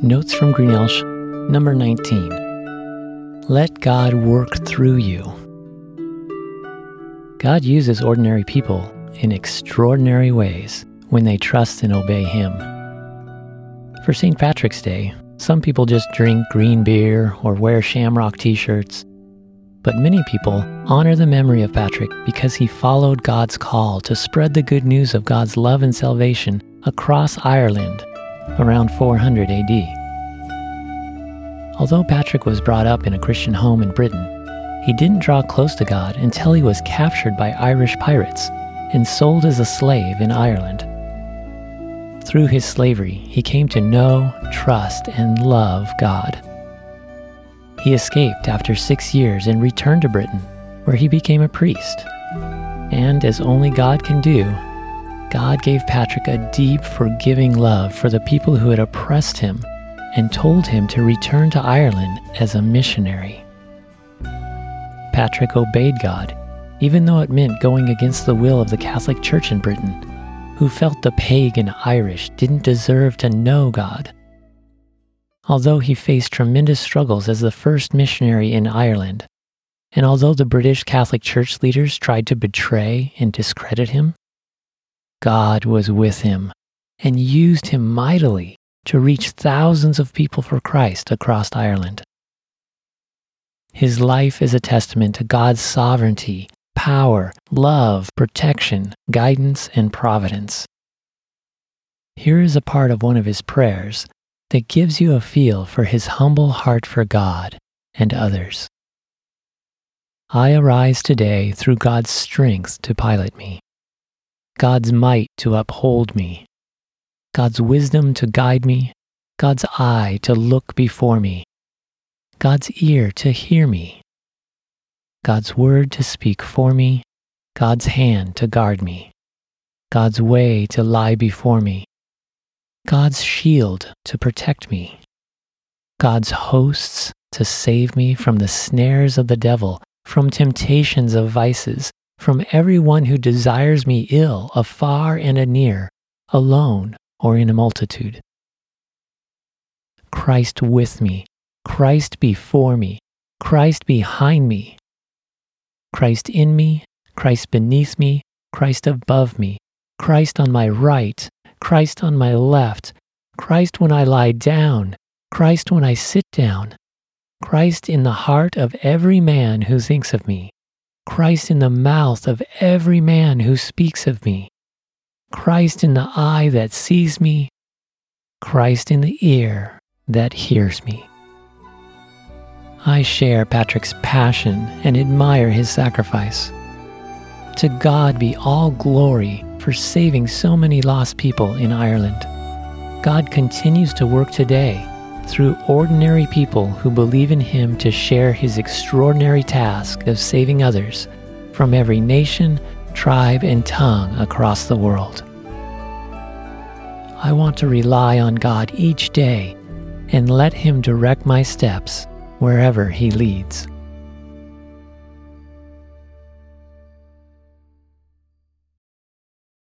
Notes from Greenelsh, number 19. Let God work through you. God uses ordinary people in extraordinary ways when they trust and obey Him. For St. Patrick's Day, some people just drink green beer or wear shamrock t shirts. But many people honor the memory of Patrick because he followed God's call to spread the good news of God's love and salvation across Ireland around 400 AD. Although Patrick was brought up in a Christian home in Britain, he didn't draw close to God until he was captured by Irish pirates and sold as a slave in Ireland. Through his slavery, he came to know, trust, and love God. He escaped after six years and returned to Britain, where he became a priest. And as only God can do, God gave Patrick a deep, forgiving love for the people who had oppressed him and told him to return to Ireland as a missionary. Patrick obeyed God, even though it meant going against the will of the Catholic Church in Britain, who felt the pagan Irish didn't deserve to know God. Although he faced tremendous struggles as the first missionary in Ireland, and although the British Catholic Church leaders tried to betray and discredit him, God was with him and used him mightily to reach thousands of people for Christ across Ireland. His life is a testament to God's sovereignty, power, love, protection, guidance, and providence. Here is a part of one of his prayers that gives you a feel for his humble heart for God and others. I arise today through God's strength to pilot me, God's might to uphold me, God's wisdom to guide me, God's eye to look before me, God's ear to hear me, God's word to speak for me, God's hand to guard me, God's way to lie before me, God's shield to protect me, God's hosts to save me from the snares of the devil, from temptations of vices, from everyone who desires me ill, afar and anear, alone or in a multitude. Christ with me, Christ before me, Christ behind me, Christ in me, Christ beneath me, Christ above me, Christ on my right, Christ on my left, Christ when I lie down, Christ when I sit down, Christ in the heart of every man who thinks of me, Christ in the mouth of every man who speaks of me, Christ in the eye that sees me, Christ in the ear that hears me. I share Patrick's passion and admire his sacrifice. To God be all glory for saving so many lost people in Ireland. God continues to work today through ordinary people who believe in Him to share His extraordinary task of saving others from every nation, tribe, and tongue across the world. I want to rely on God each day and let Him direct my steps wherever He leads.